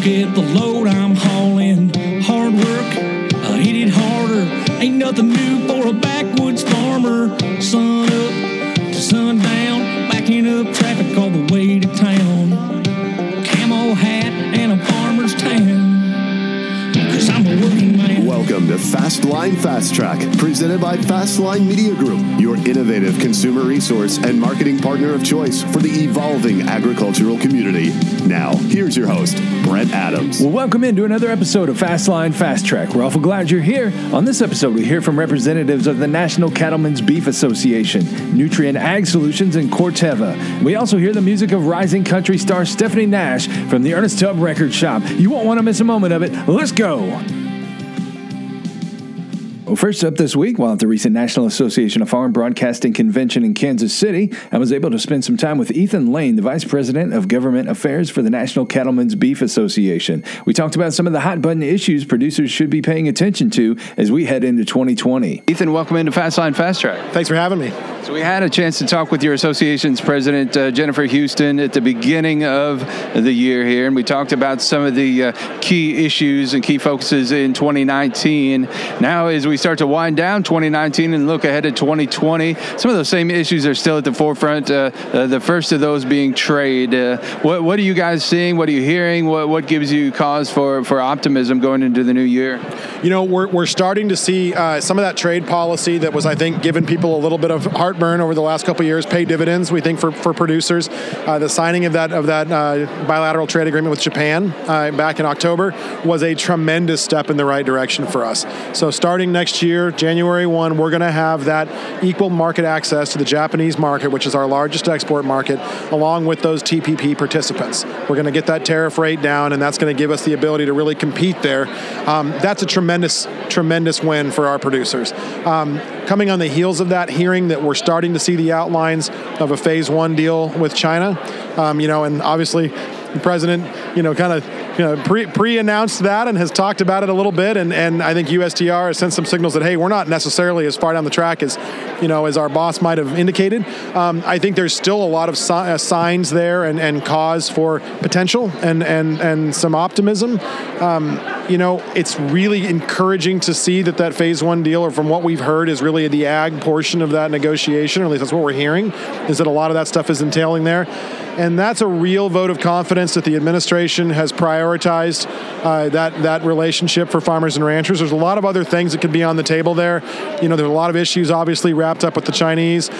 Look at the load I'm hauling. Hard work, I hit it harder. Ain't nothing new for a Fastline Fast Track, presented by Fastline Media Group, your innovative consumer resource and marketing partner of choice for the evolving agricultural community. Now, here's your host, Brent Adams. Well, welcome into another episode of Fastline Fast Track. We're awful glad you're here. On this episode, we hear from representatives of the National Cattlemen's Beef Association, Nutrien Ag Solutions, and Corteva. We also hear the music of rising country star Stephanie Nash from the Ernest Tubb Record Shop. You won't want to miss a moment of it. Let's go. Well, first up this week, while at the recent National Association of Farm Broadcasting Convention in Kansas City, I was able to spend some time with Ethan Lane, the Vice President of Government Affairs for the National Cattlemen's Beef Association. We talked about some of the hot button issues producers should be paying attention to as we head into 2020. Ethan, welcome into Fastline Fast Track. Thanks for having me. So we had a chance to talk with your association's president, uh, Jennifer Houston, at the beginning of the year here, and we talked about some of the uh, key issues and key focuses in 2019. Now, as we start to wind down 2019 and look ahead to 2020, some of those same issues are still at the forefront. Uh, uh, the first of those being trade. Uh, what, what are you guys seeing? What are you hearing? What, what gives you cause for, for optimism going into the new year? You know, we're, we're starting to see uh, some of that trade policy that was, I think, giving people a little bit of heartburn over the last couple of years pay dividends. We think for, for producers, uh, the signing of that of that bilateral trade agreement with Japan back in October was a tremendous step in the right direction for us. So starting next year, January one, we're going to have that equal market access to the Japanese market, which is our largest export market, along with those TPP participants. We're going to get that tariff rate down, and that's going to give us the ability to really compete there. Um, that's a tremendous, tremendous win for our producers. Um, coming on the heels of that, hearing that we're starting to see the outlines of a phase one deal with China, um, you know, and obviously the president, you know, kind of you know, pre, pre-announced that and has talked about it a little bit, and, and I think USTR has sent some signals that hey, we're not necessarily as far down the track as you know as our boss might have indicated. Um, I think there's still a lot of si- uh, signs there and, and cause for potential and and and some optimism. Um, you know, it's really encouraging to see that that phase one deal, or from what we've heard, is really the ag portion of that negotiation, or at least that's what we're hearing, is that a lot of that stuff is entailing there. And that's a real vote of confidence that the administration has prioritized uh, that, that relationship for farmers and ranchers. There's a lot of other things that could be on the table there. You know, there's a lot of issues obviously wrapped up with the Chinese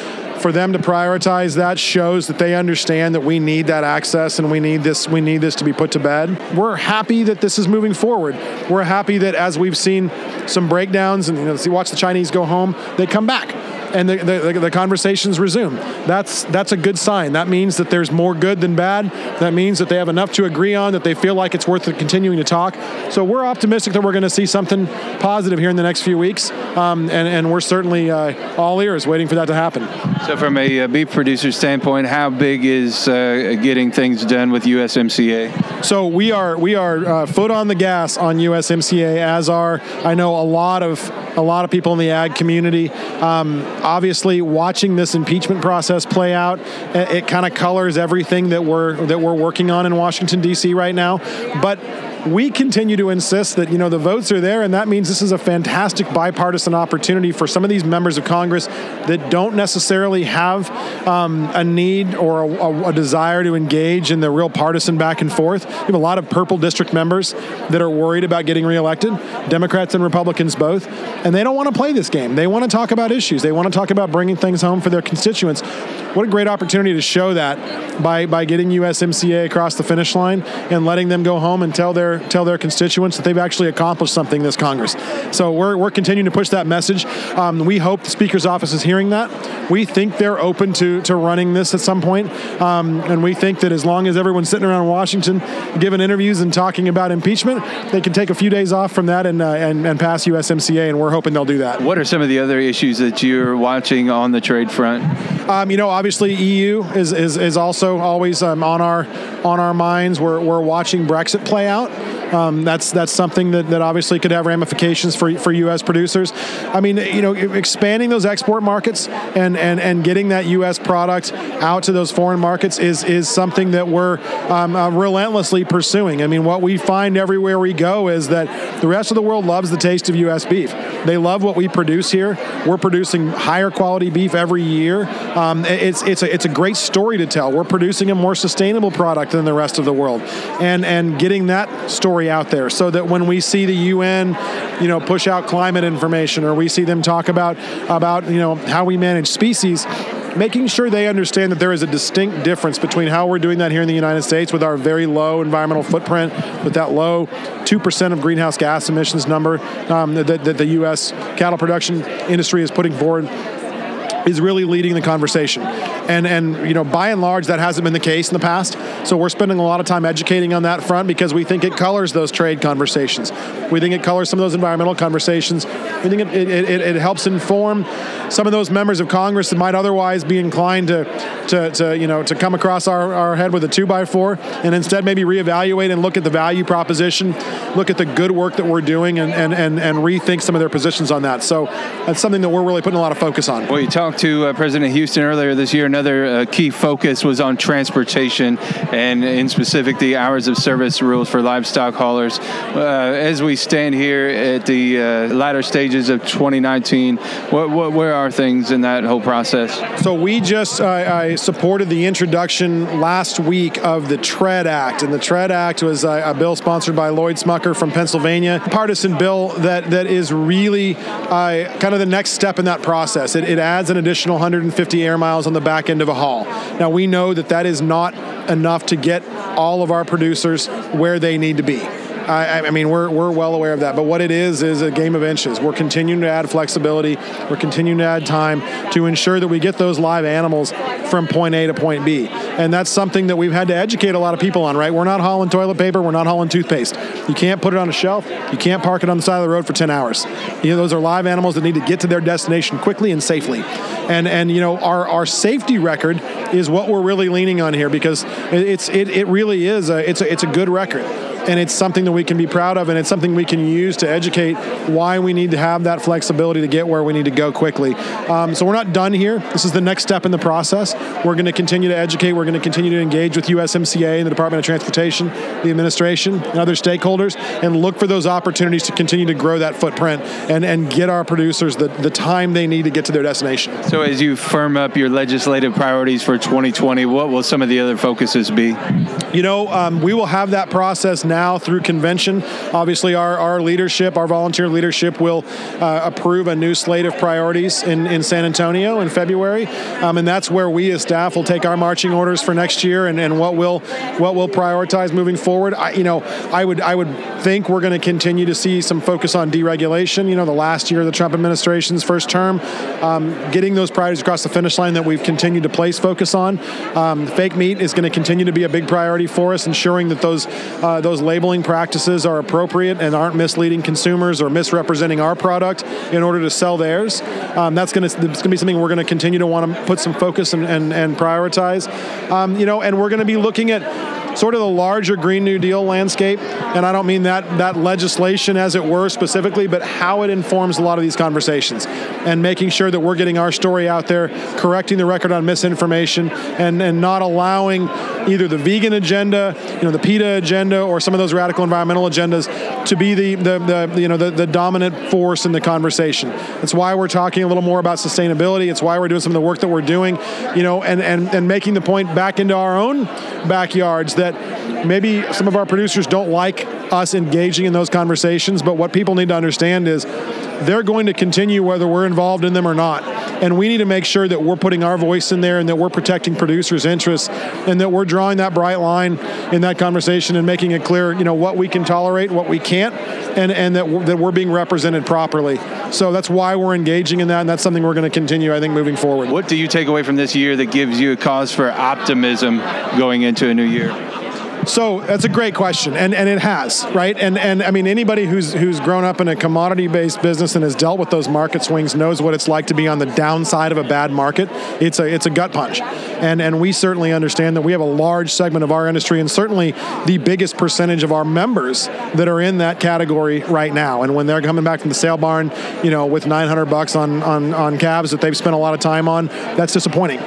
for them to prioritize that shows that they understand that we need that access and we need this we need this to be put to bed. We're happy that this is moving forward. We're happy that as we've seen some breakdowns and you know, see watch the Chinese go home, they come back and the, the, the, conversations resume. That's that's a good sign. That means that there's more good than bad. That means that they have enough to agree on that they feel like it's worth continuing to talk. So we're optimistic that we're going to see something positive here in the next few weeks, um, and, and we're certainly uh, all ears waiting for that to happen. So, from a, beef producer standpoint, how big is uh, getting things done with USMCA? So we are we are uh, foot on the gas on USMCA, as are I know a lot of a lot of people in the ag community. Um, obviously, watching this impeachment process play out, it, kind of colors everything that we're that we're working on in Washington D.C. right now. But we continue to insist that you know the votes are there, and that means this is a fantastic bipartisan opportunity for some of these members of Congress that don't necessarily have um, a need or a, a, desire to engage in the real partisan back and forth. We have a lot of purple district members that are worried about getting reelected, Democrats and Republicans both, and they don't want to play this game. They want to talk about issues. They want to talk about bringing things home for their constituents. What a great opportunity to show that by by getting USMCA across the finish line and letting them go home and tell their their tell their constituents that they've actually accomplished something this Congress. So we're, we're continuing to push that message. Um, we hope the Speaker's office is hearing that. We think they're open to, to running this at some point. Um, and we think that as long as everyone's sitting around Washington giving interviews and talking about impeachment, they can take a few days off from that and, uh, and, and pass USMCA, and we're hoping they'll do that. What are some of the other issues that you're watching on the trade front? Um, you know, obviously EU is, is, is also always um, on our on our minds. We're, we're watching Brexit play out. Um, that's that's something that, that obviously could have ramifications for for U.S. producers. I mean, you know, expanding those export markets and and and getting that U.S. product out to those foreign markets is is something that we're um, uh, relentlessly pursuing. I mean, what we find everywhere we go is that the rest of the world loves the taste of U.S. beef. They love what we produce here. We're producing higher quality beef every year. Um, it's it's a it's a great story to tell. We're producing a more sustainable product than the rest of the world, and and getting that story out there so that when we see the UN, you know, push out climate information or we see them talk about about you know how we manage species making sure they understand that there is a distinct difference between how we're doing that here in the United States with our very low environmental footprint, with that low 2% of greenhouse gas emissions number um, that, that the U.S. cattle production industry is putting forward is really leading the conversation. And and you know, by and large, that hasn't been the case in the past. So we're spending a lot of time educating on that front because we think it colors those trade conversations. We think it colors some of those environmental conversations. We think it, it, it, it helps inform some of those members of Congress that might otherwise be inclined to, to, to you know, to come across our, our head with a two by four and instead maybe reevaluate and look at the value proposition, look at the good work that we're doing and, and, and, and rethink some of their positions on that. So that's something that we're really putting a lot of focus on. Well, you talked to uh, President Houston earlier this year. Another uh, key focus was on transportation and in specific the hours of service rules for livestock haulers. Uh, as we stand here at the uh, latter stages of 2019, what, what, where are things in that whole process? So we just I supported the introduction last week of the TREAD Act, and the TREAD Act was a, a bill sponsored by Lloyd Smucker from Pennsylvania, partisan bill that that is really uh, kind of the next step in that process. It, it adds an additional 150 air miles on the back end of a haul. Now we know that that is not enough to get all of our producers where they need to be. I, I, mean, we're, we're well aware of that. But what it is is a game of inches. We're continuing to add flexibility. We're continuing to add time to ensure that we get those live animals from point A to point B. And that's something that we've had to educate a lot of people on, right? We're not hauling toilet paper. We're not hauling toothpaste. You can't put it on a shelf. You can't park it on the side of the road for 10 hours. You know, those are live animals that need to get to their destination quickly and safely. And, and you know, our, our safety record is what we're really leaning on here because it's, it, it really is a, it's a, it's a good record and it's something that we can be proud of, and it's something we can use to educate why we need to have that flexibility to get where we need to go quickly. Um, so we're not done here. This is the next step in the process. We're going to continue to educate. We're going to continue to engage with FMCSA and the Department of Transportation, the administration, and other stakeholders, and look for those opportunities to continue to grow that footprint and, and get our producers the, the time they need to get to their destination. So as you firm up your legislative priorities for 2020, what will some of the other focuses be? You know, um, we will have that process now through convention. Obviously, our, our leadership, our volunteer leadership, will uh, approve a new slate of priorities in, in San Antonio in February, um, and that's where we as staff will take our marching orders for next year and, and what we'll what we'll prioritize moving forward. I, you know, I would I would think we're going to continue to see some focus on deregulation. You know, the last year of the Trump administration's first term, um, getting those priorities across the finish line that we've continued to place focus on. Um, fake meat is going to continue to be a big priority for us, ensuring that those uh, those labeling practices are appropriate and aren't misleading consumers or misrepresenting our product in order to sell theirs. Um, that's going to be something we're going to continue to want to put some focus and, and, and prioritize. Um, you know, and we're going to be looking at sort of the larger Green New Deal landscape. And I don't mean that that legislation, as it were, specifically, but how it informs a lot of these conversations and making sure that we're getting our story out there, correcting the record on misinformation, and, and not allowing either the vegan agenda, you know, the PETA agenda, or some of those radical environmental agendas to be the, the, the you know the, the dominant force in the conversation. That's why we're talking a little more about sustainability. It's why we're doing some of the work that we're doing, you know, and, and, and making the point back into our own backyards that maybe some of our producers don't like us engaging in those conversations, but what people need to understand is they're going to continue whether we're involved in them or not. And we need to make sure that we're putting our voice in there and that we're protecting producers' interests and that we're drawing that bright line in that conversation and making it clear, you know, what we can tolerate, what we can't, and, and that, we're, that we're being represented properly. So that's why we're engaging in that, and that's something we're going to continue, I think, moving forward. What do you take away from this year that gives you a cause for optimism going into a new year? So that's a great question, and and it has right, and and I mean anybody who's who's grown up in a commodity-based business and has dealt with those market swings knows what it's like to be on the downside of a bad market. It's a it's a gut punch, and and we certainly understand that we have a large segment of our industry, and certainly the biggest percentage of our members that are in that category right now. And when they're coming back from the sale barn, you know, with 900 bucks on on on calves that they've spent a lot of time on, that's disappointing.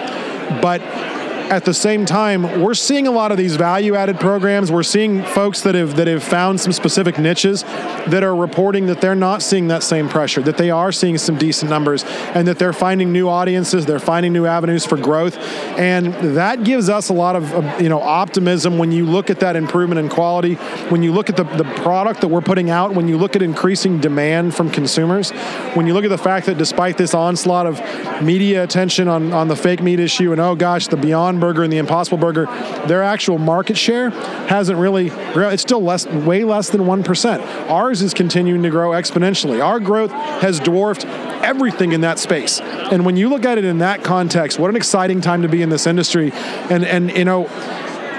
But at the same time, we're seeing a lot of these value-added programs. We're seeing folks that have that have found some specific niches that are reporting that they're not seeing that same pressure, that they are seeing some decent numbers, and that they're finding new audiences, they're finding new avenues for growth, and that gives us a lot of you know optimism when you look at that improvement in quality, when you look at the, the product that we're putting out, when you look at increasing demand from consumers, when you look at the fact that despite this onslaught of media attention on, on the fake meat issue and oh gosh, the Beyond Burger and the Impossible Burger, their actual market share hasn't really, it's still less, way less than 1%. Ours is continuing to grow exponentially. Our growth has dwarfed everything in that space. And when you look at it in that context, what an exciting time to be in this industry. And, and you know,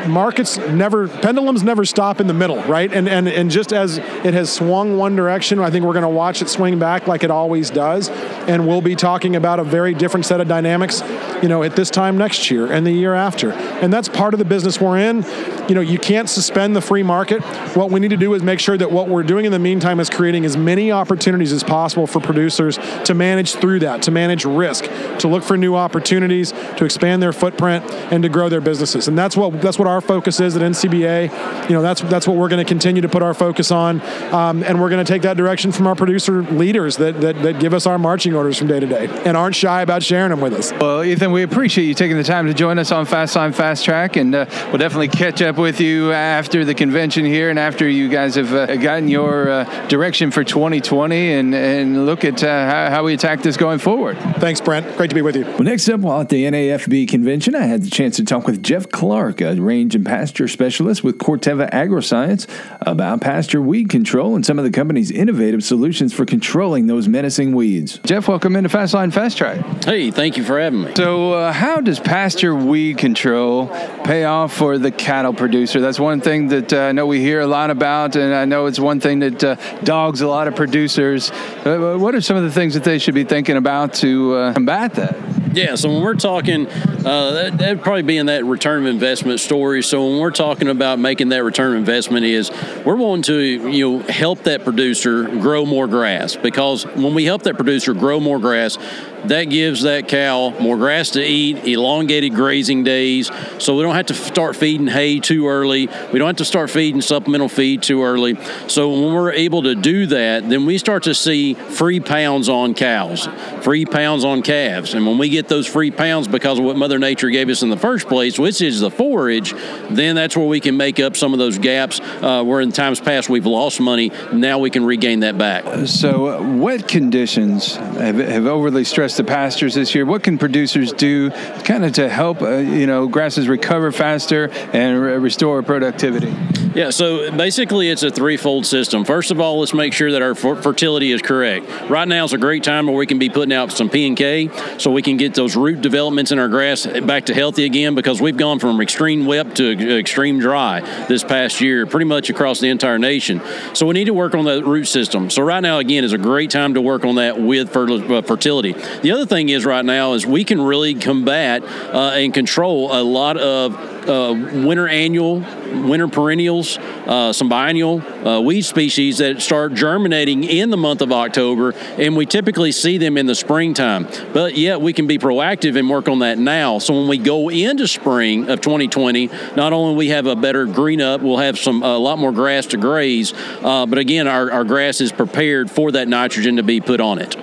markets never pendulums never stop in the middle, right? And and and just as it has swung one direction, I think we're going to watch it swing back like it always does, and we'll be talking about a very different set of dynamics, you know, at this time next year and the year after. And that's part of the business we're in. You know, you can't suspend the free market. What we need to do is make sure that what we're doing in the meantime is creating as many opportunities as possible for producers to manage through that, to manage risk, to look for new opportunities, to expand their footprint and to grow their businesses. And that's what that's what our focus is at NCBA. You know, that's that's what we're going to continue to put our focus on, um, and we're going to take that direction from our producer leaders that, that that give us our marching orders from day to day and aren't shy about sharing them with us. Well, Ethan, we appreciate you taking the time to join us on Fastline Fast Track, and uh, we'll definitely catch up with you after the convention here and after you guys have uh, gotten your uh, direction for 2020 and and look at uh, how, how we attack this going forward. Thanks, Brent. Great to be with you. Well, next up, while at the NAFB convention, I had the chance to talk with Jeff Clark, a range range and pasture specialist with Corteva Agriscience about pasture weed control and some of the company's innovative solutions for controlling those menacing weeds. Jeff, welcome into Fastline Fast Track. Hey, thank you for having me. So, uh, how does pasture weed control pay off for the cattle producer? That's one thing that uh, I know we hear a lot about, and I know it's one thing that uh, dogs a lot of producers. Uh, what are some of the things that they should be thinking about to uh, combat that? Yeah, so when we're talking, uh, that, that'd probably be in that return of investment story. So when we're talking about making that return of investment, is we're wanting to you know help that producer grow more grass because when we help that producer grow more grass, that gives that cow more grass to eat, elongated grazing days, so we don't have to start feeding hay too early. We don't have to start feeding supplemental feed too early. So when we're able to do that, then we start to see free pounds on cows, free pounds on calves. And when we get those free pounds because of what Mother Nature gave us in the first place, which is the forage, then that's where we can make up some of those gaps uh, where in times past we've lost money. Now we can regain that back. So, uh, wet conditions have, have overly stressed the pastures this year. What can producers do kind of to help, uh, you know, grasses recover faster and re- restore productivity? Yeah, so basically it's a threefold system. First of all, let's make sure that our fertility is correct. Right now is a great time where we can be putting out some P and K so we can get those root developments in our grass back to healthy again because we've gone from extreme wet to extreme dry this past year, pretty much across the entire nation. So we need to work on that root system. So right now, again, is a great time to work on that with uh, fertility. The other thing is right now is we can really combat uh, and control a lot of uh, winter annual, winter perennials, uh, some biennial uh, weed species that start germinating in the month of October, and we typically see them in the springtime. But yet we can be proactive and work on that now. So when we go into spring of 2020, not only we have a better green up, we'll have some a lot more grass to graze, uh, but again, our, our grass is prepared for that nitrogen to be put on it.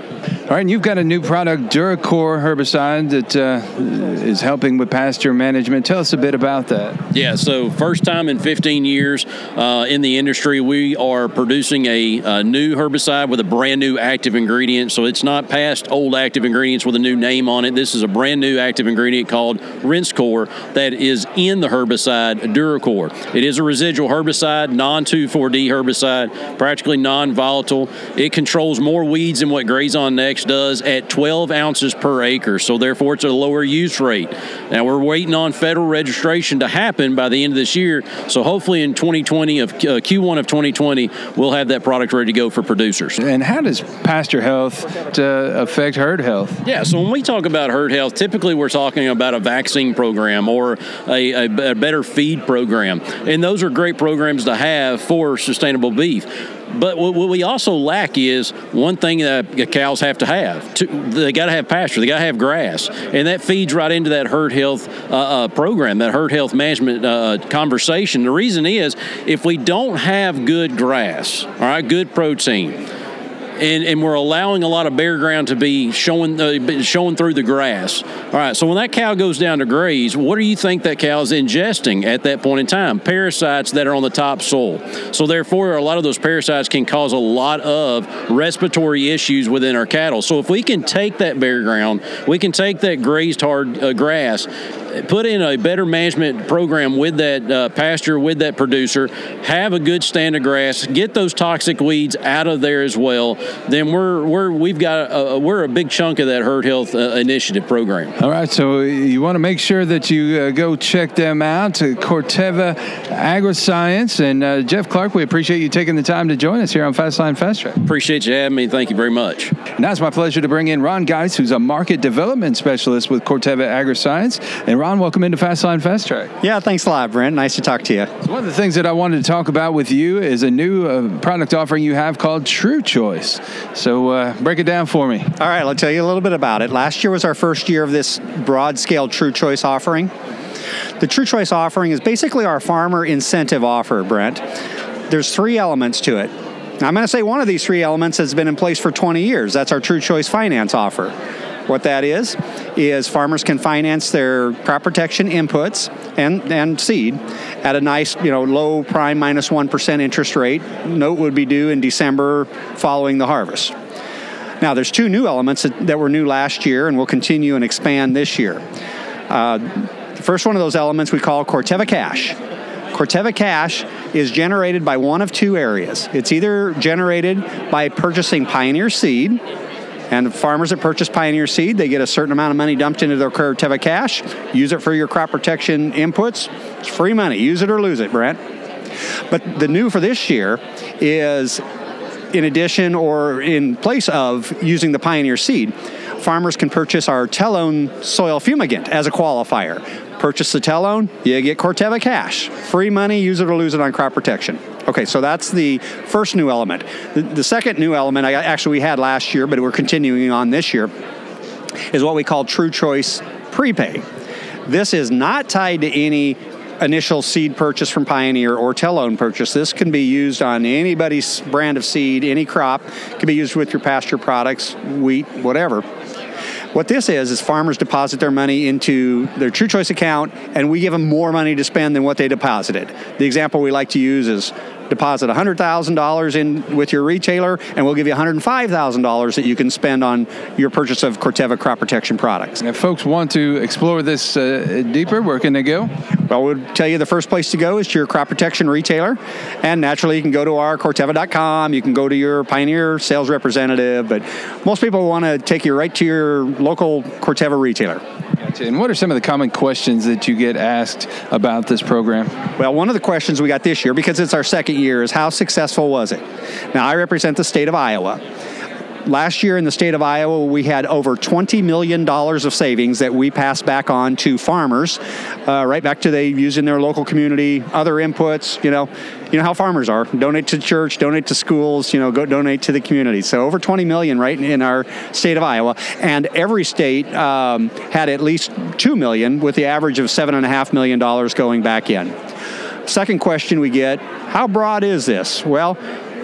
All right, and you've got a new product, DuraCor herbicide, that uh, is helping with pasture management. Tell us a bit about that. Yeah, so first time in 15 years uh, in the industry, we are producing a, a, new herbicide with a brand new active ingredient. So it's not past old active ingredients with a new name on it. This is a brand new active ingredient called Rinskor that is in the herbicide DuraCor. It is a residual herbicide, non 2,4-D herbicide, practically non volatile. It controls more weeds than what GrazonNext does at 12 ounces per acre. So therefore, it's a lower use rate. Now we're waiting on federal registration to happen by the end of this year. So hopefully in 2020 of uh, Q1 of 2020, we'll have that product ready to go for producers. And how does pasture health uh, affect herd health? Yeah. So when we talk about herd health, typically we're talking about a vaccine program or a, a, a better feed program, and those are great programs to have for sustainable beef. But what we also lack is one thing that cows have to have. They got to have pasture. They got to have grass, and that feeds right into that herd health uh, uh, program, that herd health management uh, conversation. The reason is if we don't have good grass, all right, good protein and, and we're allowing a lot of bare ground to be showing uh, showing through the grass. All right, so when that cow goes down to graze, what do you think that cow is ingesting at that point in time? Parasites that are on the top soil. So therefore, a lot of those parasites can cause a lot of respiratory issues within our cattle. So if we can take that bare ground, we can take that grazed hard uh, grass put in a better management program with that uh, pasture, with that producer, have a good stand of grass, get those toxic weeds out of there as well. Then we're we're we've got a, we're a big chunk of that herd health uh, initiative program. All right, so you want to make sure that you uh, go check them out. To Corteva AgriScience and uh, Jeff Clark. We appreciate you taking the time to join us here on Fastline Fast Track. Appreciate you having me. Thank you very much. Now it's my pleasure to bring in Ron Geis, who's a market development specialist with Corteva AgriScience, and Ron, welcome into Fastline Fast Track. Yeah, thanks a lot, Brent. Nice to talk to you. So one of the things that I wanted to talk about with you is a new uh, product offering you have called True Choice. So uh, break it down for me. All right, I'll tell you a little bit about it. Last year was our first year of this broad scale True Choice offering. The True Choice offering is basically our farmer incentive offer, Brent. There's three elements to it. Now, I'm going to say one of these three elements has been in place for 20 years. That's our True Choice Finance offer. What that is, is farmers can finance their crop protection inputs and, and seed at a nice, you know, low prime minus 1 interest rate. Note would be due in December following the harvest. Now, there's two new elements that, were new last year and will continue and expand this year. Uh, the first one of those elements we call Corteva Cash. Corteva Cash is generated by one of two areas. It's either generated by purchasing Pioneer seed, and farmers that purchase Pioneer seed, they get a certain amount of money dumped into their Corteva cash. Use it for your crop protection inputs. It's free money. Use it or lose it, Brent. But the new for this year is in addition or in place of using the Pioneer seed, farmers can purchase our Telone soil fumigant as a qualifier. Purchase the Telone, you get Corteva cash. Free money, use it or lose it on crop protection. Okay, so that's the first new element. The, the second new element, I, actually, we had last year, but we're continuing on this year, is what we call True Choice Prepay. This is not tied to any initial seed purchase from Pioneer or Telone purchase. This can be used on anybody's brand of seed, any crop. It can be used with your pasture products, wheat, whatever. What this is, is farmers deposit their money into their True Choice account, and we give them more money to spend than what they deposited. The example we like to use is deposit $100,000 in with your retailer, and we'll give you $105,000 that you can spend on your purchase of Corteva crop protection products. If folks want to explore this uh, deeper, where can they go? Well, we'll tell you the first place to go is to your crop protection retailer, and naturally you can go to our Corteva.com. You can go to your Pioneer sales representative, but most people want to take you right to your local Corteva retailer. Gotcha. And what are some of the common questions that you get asked about this program? Well, one of the questions we got this year, because it's our second year, is how successful was it? Now, I represent the state of Iowa last year in the state of Iowa, we had over $20 million of savings that we passed back on to farmers, uh, right back to they using their local community, other inputs, you know, you know how farmers are. Donate to church, donate to schools, you know, go donate to the community. So over 20 million right in our state of Iowa. And every state um, had at least 2 million with the average of $7.5 million going back in. Second question we get, how broad is this? Well,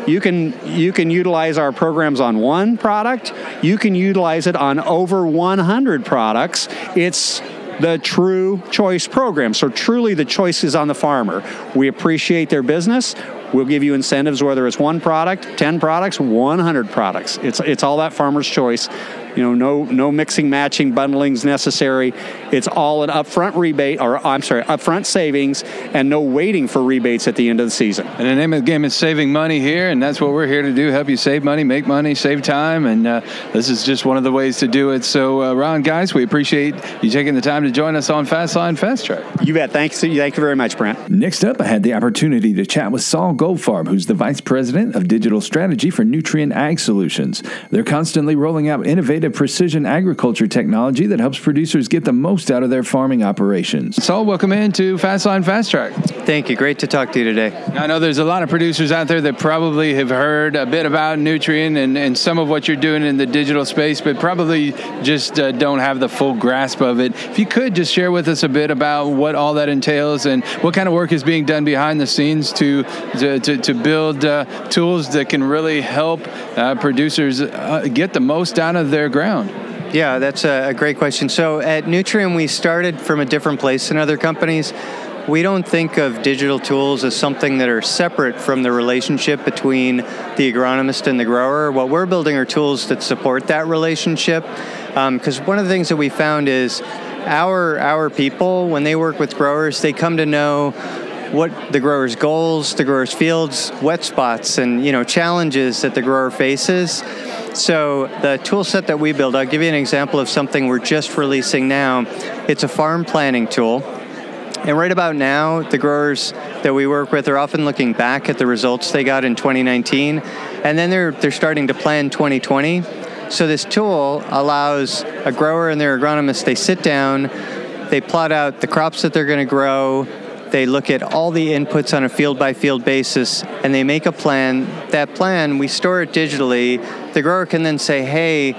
you can you can utilize our programs on one product. You can utilize it on over 100 products. It's the true choice program. So truly the choice is on the farmer. We appreciate their business. We'll give you incentives whether it's one product, 10 products, 100 products. It's it's all that farmer's choice. You know, no no mixing, matching, bundlings necessary. It's all an upfront rebate, or I'm sorry, upfront savings, and no waiting for rebates at the end of the season. And the name of the game is saving money here, and that's what we're here to do: help you save money, make money, save time, and uh, this is just one of the ways to do it. So, uh, Ron, guys, we appreciate you taking the time to join us on Fastline Fast Track. You bet. Thanks. Thank you very much, Brent. Next up, I had the opportunity to chat with Saul Goldfarb, who's the Vice President of Digital Strategy for Nutrien Ag Solutions. They're constantly rolling out innovative precision agriculture technology that helps producers get the most out of their farming operations. Saul, welcome into Fastline Fast Track. Thank you. Great to talk to you today. I know there's a lot of producers out there that probably have heard a bit about Nutrien and, and some of what you're doing in the digital space, but probably just uh, don't have the full grasp of it. If you could just share with us a bit about what all that entails and what kind of work is being done behind the scenes to to, to, to build uh, tools that can really help uh, producers uh, get the most out of their ground. Yeah, that's a, great question. So at Nutrien, we started from a different place than other companies. We don't think of digital tools as something that are separate from the relationship between the agronomist and the grower. What we're building are tools that support that relationship. Because um, one of the things that we found is our our people, when they work with growers, they come to know what the grower's goals, the grower's fields, wet spots, and you know challenges that the grower faces. So the tool set that we build, I'll give you an example of something we're just releasing now. It's a farm planning tool. And right about now, the growers that we work with are often looking back at the results they got in 2019, and then they're they're starting to plan 2020. So this tool allows a grower and their agronomist they sit down, they plot out the crops that they're going to grow, they look at all the inputs on a field by field basis and they make a plan. That plan, we store it digitally. The grower can then say, hey,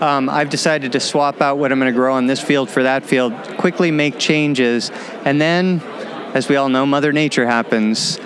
um, I've decided to swap out what I'm going to grow on this field for that field, quickly make changes, and then, as we all know, Mother Nature happens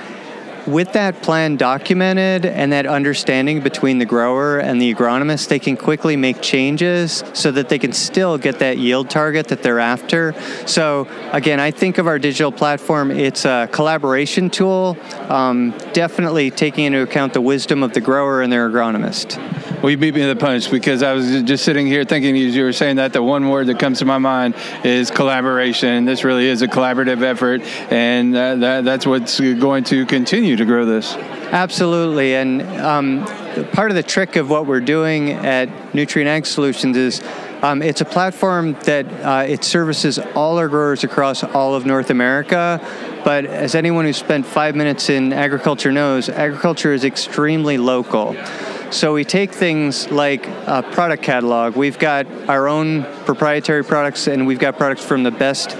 with that plan documented and that understanding between the grower and the agronomist, they can quickly make changes so that they can still get that yield target that they're after. So, again, I think of our digital platform, it's a collaboration tool, um, definitely taking into account the wisdom of the grower and their agronomist. Well, you beat me to the punch because I was just sitting here thinking as you were saying that the one word that comes to my mind is collaboration. This really is a collaborative effort, and uh, that, that's what's going to continue to grow this. Absolutely, and um, part of the trick of what we're doing at Nutrien Ag Solutions is um, it's a platform that uh, it services all our growers across all of North America. But as anyone who's spent five minutes in agriculture knows, agriculture is extremely local. So we take things like a product catalog. We've got our own proprietary products, and we've got products from the best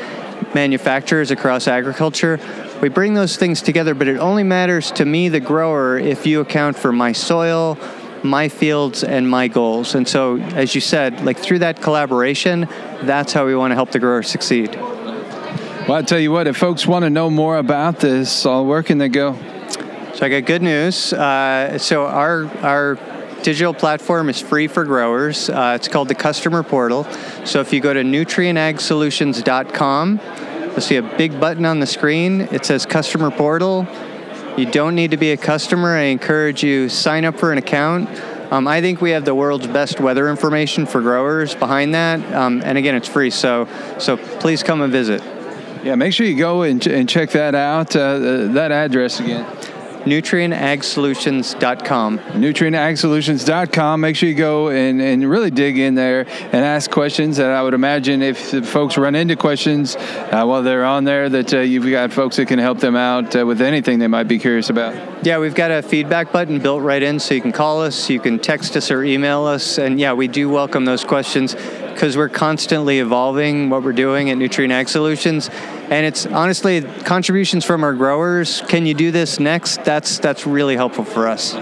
manufacturers across agriculture. We bring those things together, but it only matters to me, the grower, if you account for my soil, my fields, and my goals. And so, as you said, like through that collaboration, that's how we want to help the grower succeed. Well, I tell you what, if folks want to know more about this, Saul where can they go? So I got good news. Uh, so our our digital platform is free for growers. Uh, it's called the Customer Portal. So if you go to nutrienagsolutions.com, you'll see a big button on the screen. It says Customer Portal. You don't need to be a customer. I encourage you sign up for an account. Um, I think we have the world's best weather information for growers behind that, um, and again, it's free. So so please come and visit. Yeah, make sure you go and, and check that out. Uh, that address again nutrienagsolutions.com. Nutrienagsolutions.com. Make sure you go and, and really dig in there and ask questions. And I would imagine if folks run into questions uh, while they're on there, that uh, you've got folks that can help them out uh, with anything they might be curious about. Yeah, we've got a feedback button built right in, so you can call us, you can text us or email us. And yeah, we do welcome those questions because we're constantly evolving what we're doing at Nutrien Ag Solutions. And it's honestly contributions from our growers. Can you do this next? That's that's really helpful for us.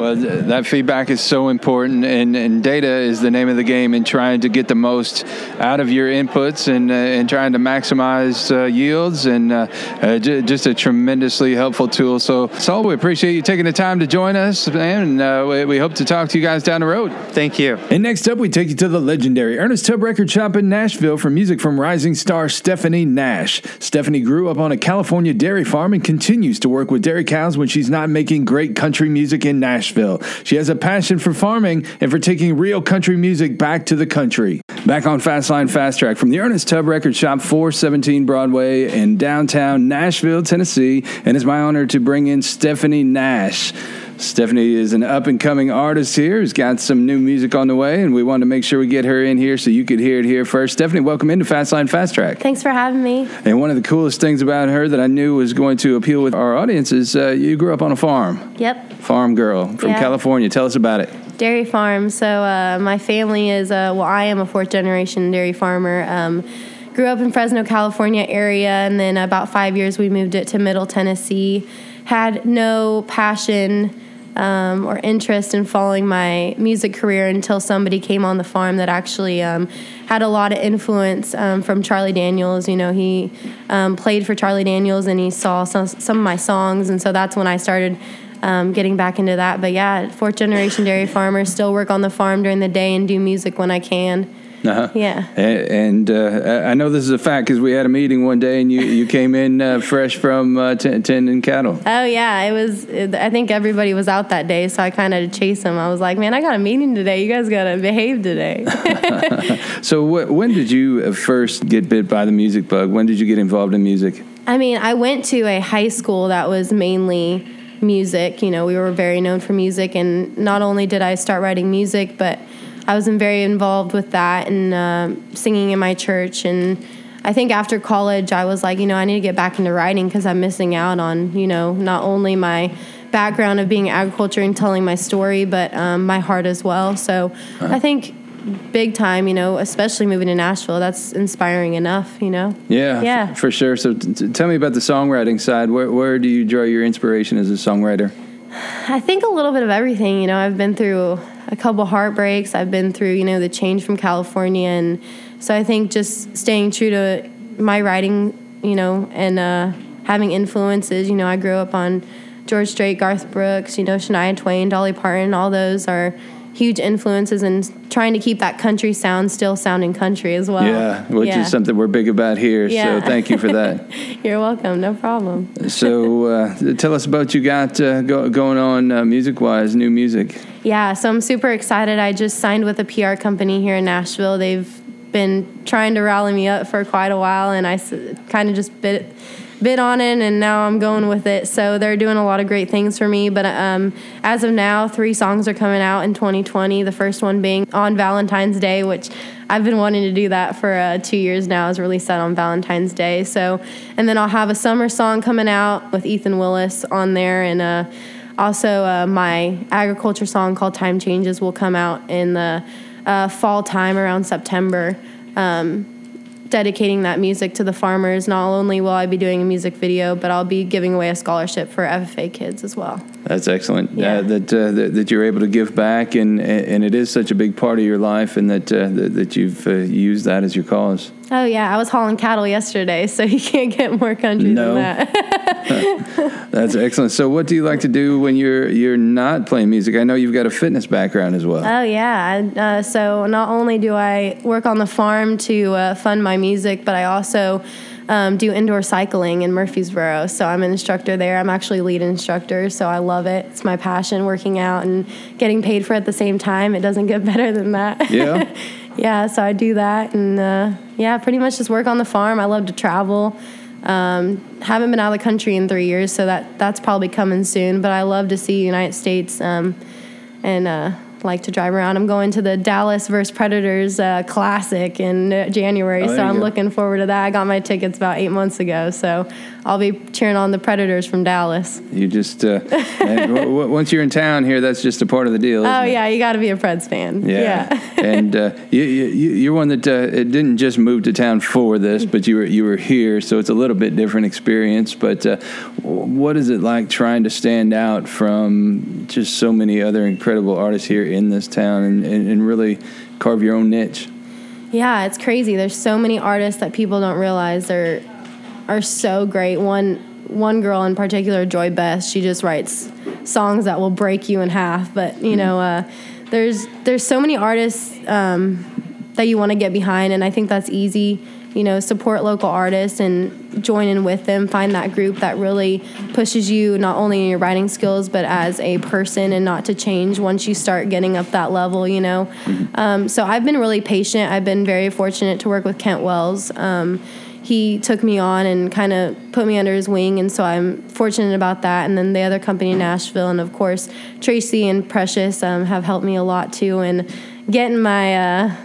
Well, that feedback is so important, and, and data is the name of the game in trying to get the most out of your inputs and, uh, and trying to maximize uh, yields, and uh, uh j- just a tremendously helpful tool. So, Saul, we appreciate you taking the time to join us, and uh, we, we hope to talk to you guys down the road. Thank you. And next up, we take you to the legendary Ernest Tubb Record Shop in Nashville for music from rising star Stephanie Nash. Stephanie grew up on a California dairy farm and continues to work with dairy cows when she's not making great country music in Nashville. Nashville. She has a passion for farming and for taking real country music back to the country. Back on Fastline Fast Track from the Ernest Tubb Record Shop, 417 Broadway in downtown Nashville, Tennessee. And it's my honor to bring in Stephanie Nash. Stephanie is an up and coming artist here who's got some new music on the way, and we wanted to make sure we get her in here so you could hear it here first. Stephanie, welcome into Fastline Fast Track. Thanks for having me. And one of the coolest things about her that I knew was going to appeal with our audience is uh, you grew up on a farm. Yep. Farm girl from Yeah. California. Tell us about it. Dairy farm. So uh, my family is, uh, well, I am a fourth generation dairy farmer. Um, grew up in Fresno, California area, and then about five years we moved it to Middle Tennessee. Had no passion um, or interest in following my music career until somebody came on the farm that actually um, had a lot of influence um, from Charlie Daniels. You know, he um, played for Charlie Daniels and he saw some, some of my songs, and so that's when I started um, getting back into that. But yeah, fourth generation dairy farmer, still work on the farm during the day and do music when I can. Uh-huh. Yeah. A- And uh, I know this is a fact because we had a meeting one day and you, you came in uh, fresh from uh, t- tending cattle. Oh yeah, it was. I think everybody was out that day, so I kind of chased them. I was like, "Man, I got a meeting today. You guys got to behave today." So wh- when did you uh, first get bit by the music bug? When did you get involved in music? I mean, I went to a high school that was mainly music. You know, we were very known for music, and not only did I start writing music, but I was very involved with that and um singing in my church. And I think after college, I was like, you know, I need to get back into writing because I'm missing out on, you know, not only my background of being agriculture and telling my story, but um, my heart as well. So I think big time, you know, especially moving to Nashville, that's inspiring enough, you know. Yeah, f- Yeah. for sure. So t- t- tell me about the songwriting side. Where, where do you draw your inspiration as a songwriter? I think a little bit of everything. You know, I've been through a couple heartbreaks. I've been through, you know, the change from California, and so I think just staying true to my writing, you know, and uh, having influences. You know, I grew up on George Strait, Garth Brooks, you know, Shania Twain, Dolly Parton. All those are huge influences, and trying to keep that country sound still sounding country as well. yeah, which Yeah. is something we're big about here. Yeah. So thank you for that. You're welcome. No problem. so uh, tell us about you got uh, go- going on uh, music wise, new music. Yeah, so I'm super excited. I just signed with a PR company here in Nashville. They've been trying to rally me up for quite a while, and I kind of just bit bit on it, and now I'm going with it. So they're doing a lot of great things for me. But um, as of now, three songs are coming out in 2020. The first one being on Valentine's Day, which I've been wanting to do that for uh, two years now. Is released that on Valentine's Day. So, and then I'll have a summer song coming out with Ethan Willis on there, and uh, also uh, my agriculture song called "Time Changes" will come out in the uh, fall time around September. Um, dedicating that music to the farmers. Not only will I be doing a music video, but I'll be giving away a scholarship for FFA kids as well. That's excellent. Yeah. Uh, that, uh, that that you're able to give back, and and it is such a big part of your life, and that uh, that, that you've uh, used that as your cause. Oh yeah, I was hauling cattle yesterday, so you can't get more country No. than that. That's excellent. So, what do you like to do when you're you're not playing music? I know you've got a fitness background as well. Oh yeah. Uh, so not only do I work on the farm to uh, fund my music, but I also um, do indoor cycling in Murfreesboro. So I'm an instructor there. I'm actually lead instructor, so I love it. It's my passion, working out and getting paid for it at the same time. It doesn't get better than that. Yeah? Yeah. So I do that, and uh, yeah, pretty much just work on the farm. I love to travel. Um, haven't been out of the country in three years, so that that's probably coming soon. But I love to see United States. Um, and uh, like to drive around. I'm going to the Dallas versus Predators uh, Classic in uh, January, Oh, so I'm go. looking forward to that. I got my tickets about eight months ago, so I'll be cheering on the Predators from Dallas. You just uh, and w- w- once you're in town here, that's just a part of the deal. Oh isn't it? yeah, you got to be a Preds fan. Yeah, and uh, you, you, you're one that uh, it didn't just move to town for this, but you were you were here, so it's a little bit different experience. But uh, what is it like trying to stand out from just so many other incredible artists here in this town and, and, and really carve your own niche? Yeah, it's crazy. There's so many artists that people don't realize are are so great. One one girl in particular, Joy Best, she just writes songs that will break you in half. But you know, uh, there's there's so many artists um, that you want to get behind, and I think that's easy. You know, support local artists and join in with them. Find that group that really pushes you not only in your writing skills but as a person, and not to change once you start getting up that level. You know, um, so I've been really patient. I've been very fortunate to work with Kent Wells. Um, he took me on and kind of put me under his wing, and so I'm fortunate about that. And then the other company in Nashville, and of course Tracy and Precious um, have helped me a lot too, and getting my. Uh,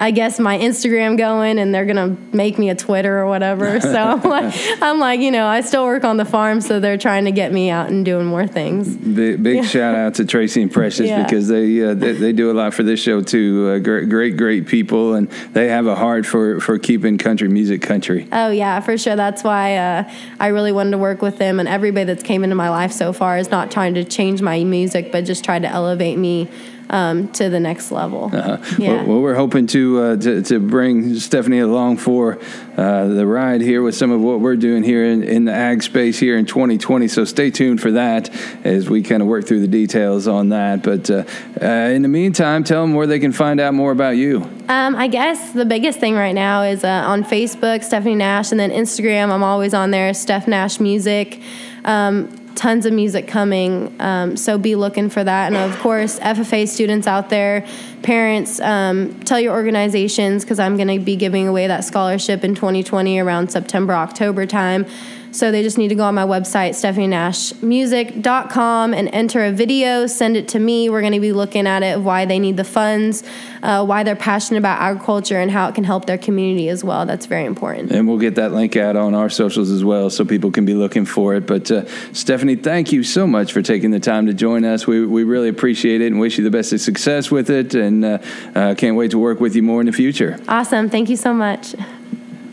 I guess my Instagram going, and they're gonna make me a Twitter or whatever. So I'm like, I'm like, you know, I still work on the farm, so they're trying to get me out and doing more things. Big, big shout out to Tracy and Precious Yeah. because they, uh, they they do a lot for this show too. Uh, great, great, great people, and they have a heart for for keeping country music country. Oh yeah, for sure. That's why uh, I really wanted to work with them, and everybody that's came into my life so far is not trying to change my music, but just try to elevate me um, to the next level. Uh, Yeah. well, well, we're hoping to, uh, to to bring Stephanie along for uh, the ride here with some of what we're doing here in, in the ag space here in 2020. So stay tuned for that as we kind of work through the details on that. But uh, uh, in the meantime, tell them where they can find out more about you. Um, I guess the biggest thing right now is uh, on Facebook, Stephanie Nash, and then Instagram. I'm always on there, Steph Nash Music. Um, tons of music coming, um, so be looking for that. And of course, FFA students out there, parents, um, tell your organizations because I'm going to be giving away that scholarship in 2020 around September, October time. So they just need to go on my website, stephanienashmusic.com, and enter a video, send it to me. We're going to be looking at it, why they need the funds, uh, why they're passionate about agriculture, and how it can help their community as well. That's very important. And we'll get that link out on our socials as well so people can be looking for it. But uh, Stephanie, thank you so much for taking the time to join us. We, we really appreciate it and wish you the best of success with it. And uh, uh, can't wait to work with you more in the future. Awesome. Thank you so much.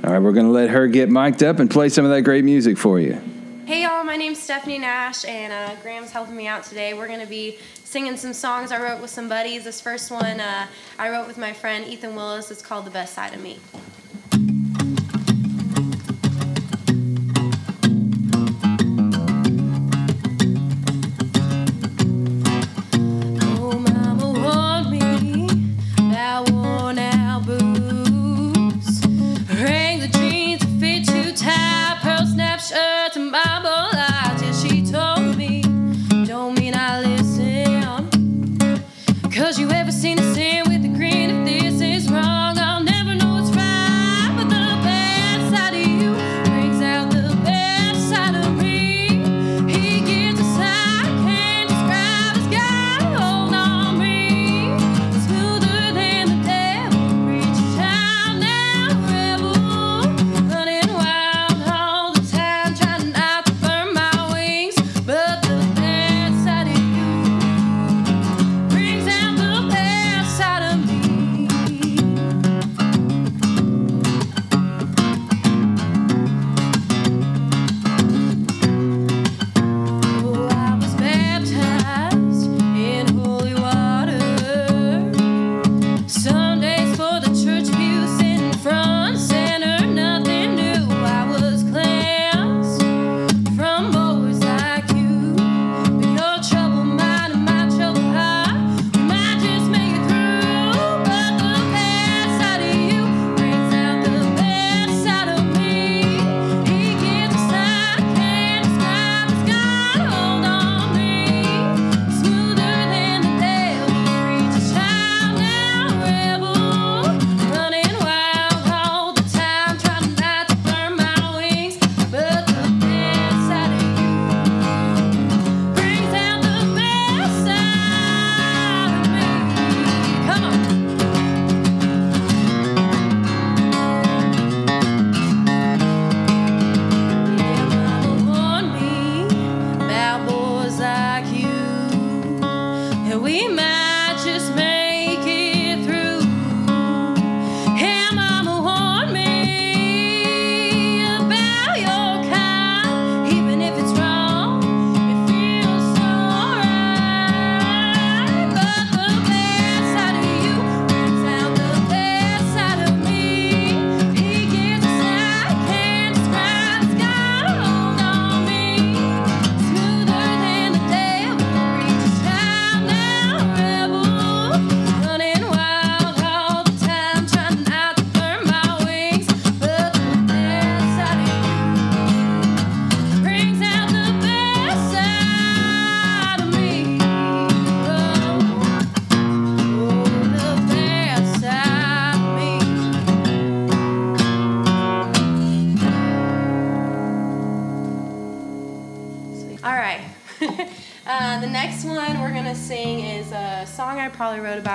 All right, we're going to let her get mic'd up and play some of that great music for you. Hey y'all, my name's Stephanie Nash, and uh, Graham's helping me out today. We're gonna be singing some songs I wrote with some buddies. This first one uh, I wrote with my friend Ethan Willis. It's called "The Best Side of Me."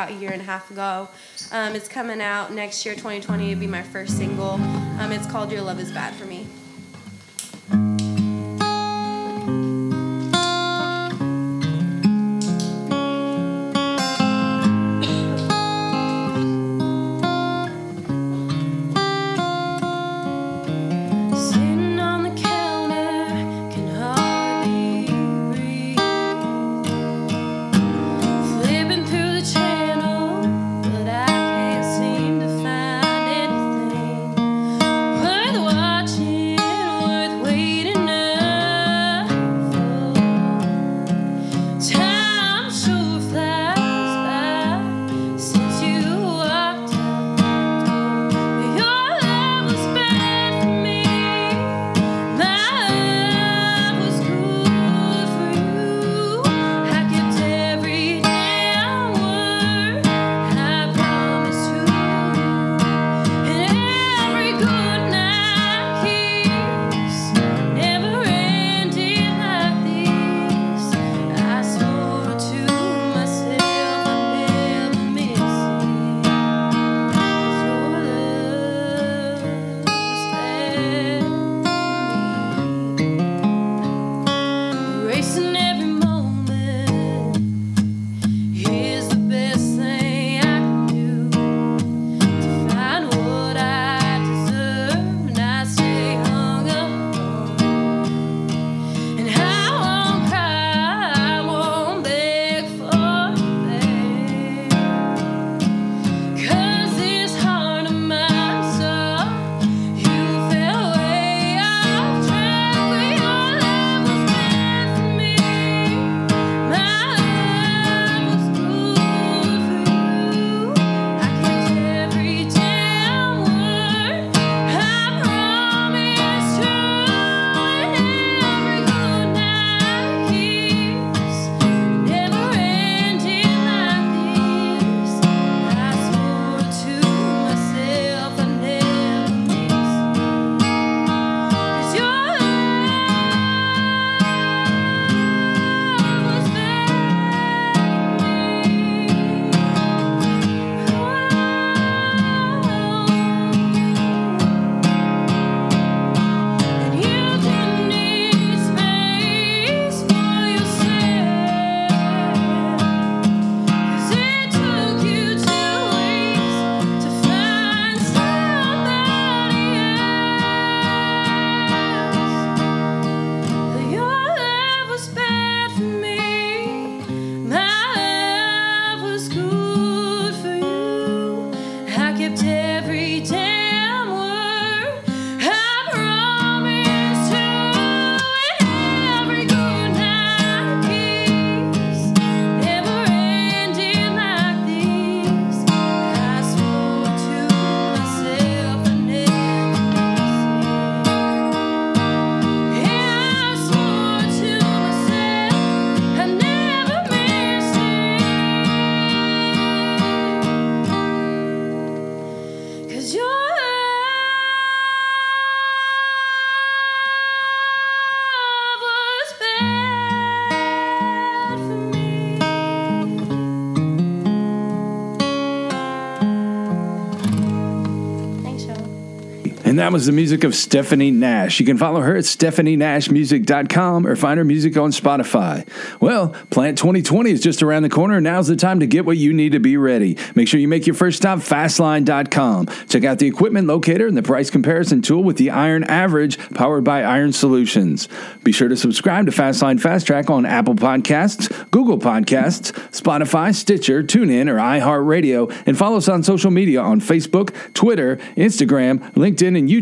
About a year and a half ago. Um, it's coming out next year, 2020. It'll be my first single. Um, it's called "Your Love Is Bad for Me." That was the music of Stephanie Nash. You can follow her at stephanienashmusic.com or find her music on Spotify. Well, Plant 2020 is just around the corner. Now's the time to get what you need to be ready. Make sure you make your first stop fastline.com. Check out the equipment locator and the price comparison tool with the Iron Average powered by Iron Solutions. Be sure to subscribe to Fastline Fast Track on Apple Podcasts, Google Podcasts, Spotify, Stitcher, TuneIn, or iHeartRadio, and follow us on social media on Facebook, Twitter, Instagram, LinkedIn, and YouTube,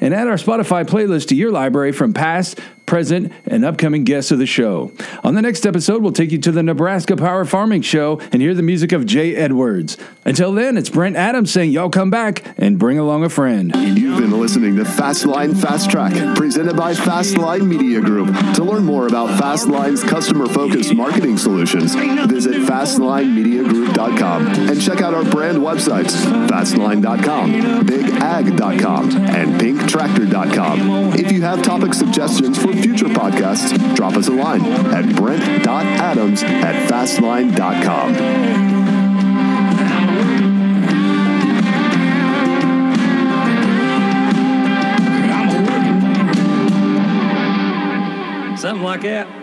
and add our Spotify playlist to your library from past, present, and upcoming guests of the show. On the next episode, we'll take you to the Nebraska Power Farming Show and hear the music of Jay Edwards. Until then, it's Brent Adams saying, Y'all come back and bring along a friend. You've been listening to Fastline Fast Track, presented by Fastline Media Group. To learn more about Fastline's customer-focused marketing solutions, visit fastlinemediagroup.com and check out our brand websites, fastline.com, bigag.com, and pinktractor.com. If you have topic suggestions for future podcasts, drop us a line at brent.adams at fastline.com. Something like that.